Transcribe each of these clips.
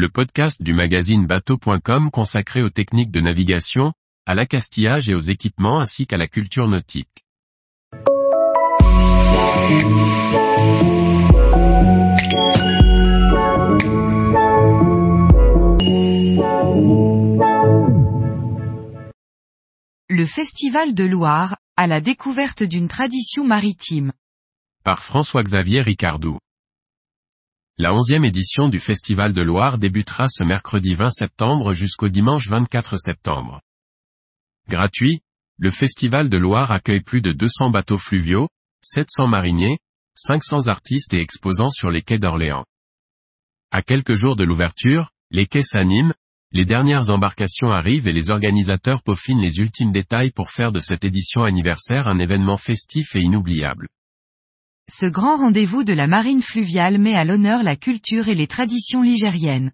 le podcast du magazine bateau.com consacré aux techniques de navigation, à l'accastillage et aux équipements ainsi qu'à la culture nautique. Le Festival de Loire, à la découverte d'une tradition maritime. Par François-Xavier Ricardou. La onzième édition du Festival de Loire débutera ce mercredi 20 septembre jusqu'au dimanche 24 septembre. Gratuit, le Festival de Loire accueille plus de 200 bateaux fluviaux, 700 mariniers, 500 artistes et exposants sur les quais d'Orléans. À quelques jours de l'ouverture, les quais s'animent, les dernières embarcations arrivent et les organisateurs peaufinent les ultimes détails pour faire de cette édition anniversaire un événement festif et inoubliable. Ce grand rendez-vous de la marine fluviale met à l'honneur la culture et les traditions ligériennes.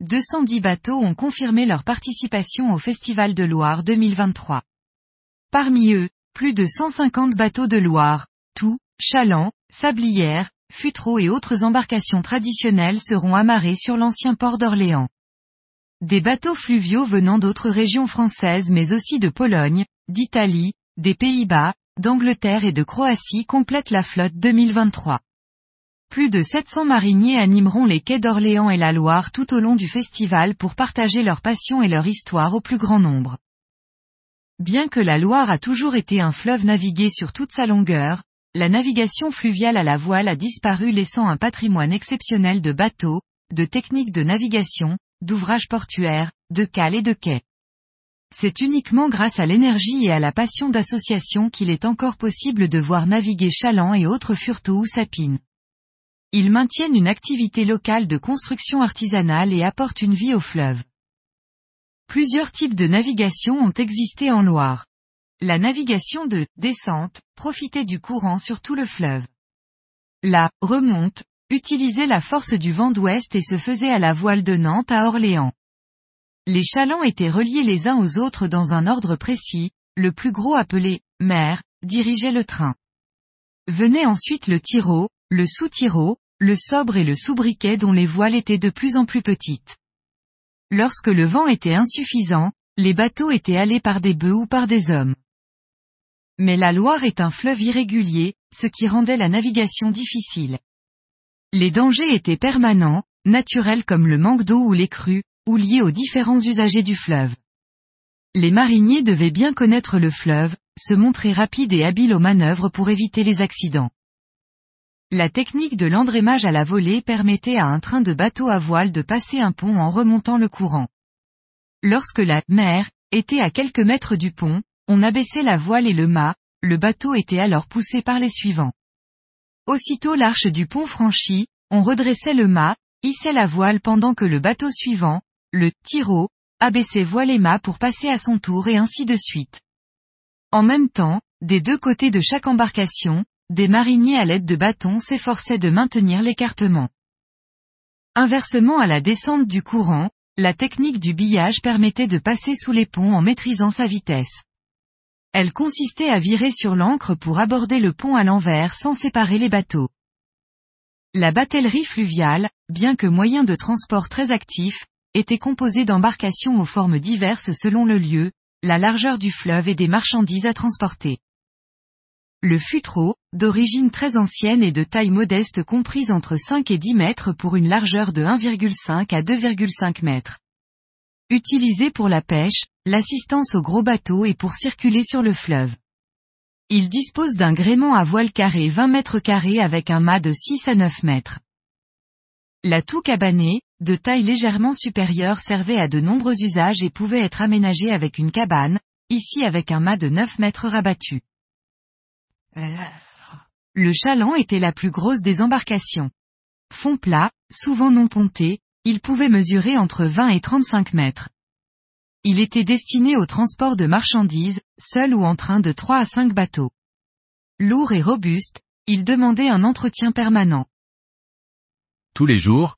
210 bateaux ont confirmé leur participation au Festival de Loire 2023. Parmi eux, plus de 150 bateaux de Loire, tout, chalands, sablières, futreaux et autres embarcations traditionnelles seront amarrés sur l'ancien port d'Orléans. Des bateaux fluviaux venant d'autres régions françaises mais aussi de Pologne, d'Italie, des Pays-Bas, d'Angleterre et de Croatie complètent la flotte 2023. Plus de 700 mariniers animeront les quais d'Orléans et la Loire tout au long du festival pour partager leur passion et leur histoire au plus grand nombre. Bien que la Loire a toujours été un fleuve navigué sur toute sa longueur, la navigation fluviale à la voile a disparu laissant un patrimoine exceptionnel de bateaux, de techniques de navigation, d'ouvrages portuaires, de cales et de quais. C'est uniquement grâce à l'énergie et à la passion d'association qu'il est encore possible de voir naviguer chalands et autres furteaux ou sapines. Ils maintiennent une activité locale de construction artisanale et apportent une vie au fleuve. Plusieurs types de navigation ont existé en Loire. La navigation de descente profitait du courant sur tout le fleuve. La remonte utilisait la force du vent d'ouest et se faisait à la voile de Nantes à Orléans. Les chalands étaient reliés les uns aux autres dans un ordre précis, le plus gros appelé mer dirigeait le train. Venait ensuite le tiraud, le sous-tiraud, le sobre et le sous-briquet dont les voiles étaient de plus en plus petites. Lorsque le vent était insuffisant, les bateaux étaient allés par des bœufs ou par des hommes. Mais la Loire est un fleuve irrégulier, ce qui rendait la navigation difficile. Les dangers étaient permanents, naturels comme le manque d'eau ou les crues, ou liés aux différents usagers du fleuve. Les mariniers devaient bien connaître le fleuve, se montrer rapides et habiles aux manœuvres pour éviter les accidents. La technique de l'endrémage à la volée permettait à un train de bateau à voile de passer un pont en remontant le courant. Lorsque la mer était à quelques mètres du pont, on abaissait la voile et le mât, le bateau était alors poussé par les suivants. Aussitôt l'arche du pont franchie, on redressait le mât, hissait la voile pendant que le bateau suivant, le tiraud, abaissait voile et mât pour passer à son tour et ainsi de suite. En même temps, des deux côtés de chaque embarcation, des mariniers à l'aide de bâtons s'efforçaient de maintenir l'écartement. Inversement à la descente du courant, la technique du billage permettait de passer sous les ponts en maîtrisant sa vitesse. Elle consistait à virer sur l'ancre pour aborder le pont à l'envers sans séparer les bateaux. La batellerie fluviale, bien que moyen de transport très actif, était composée d'embarcations aux formes diverses selon le lieu, la largeur du fleuve et des marchandises à transporter. Le futreau, d'origine très ancienne et de taille modeste comprise entre 5 et 10 mètres pour une largeur de 1,5 à 2,5 mètres. Utilisé pour la pêche, l'assistance aux gros bateaux et pour circuler sur le fleuve. Il dispose d'un gréement à voile carré 20 mètres carrés avec un mât de 6 à 9 mètres. La toux cabanée, de taille légèrement supérieure servait à de nombreux usages et pouvait être aménagée avec une cabane, ici avec un mât de 9 mètres rabattu. Le chaland était la plus grosse des embarcations. Fond plat, souvent non ponté, il pouvait mesurer entre 20 et 35 mètres. Il était destiné au transport de marchandises, seul ou en train de 3 à 5 bateaux. Lourd et robuste, il demandait un entretien permanent. Tous les jours,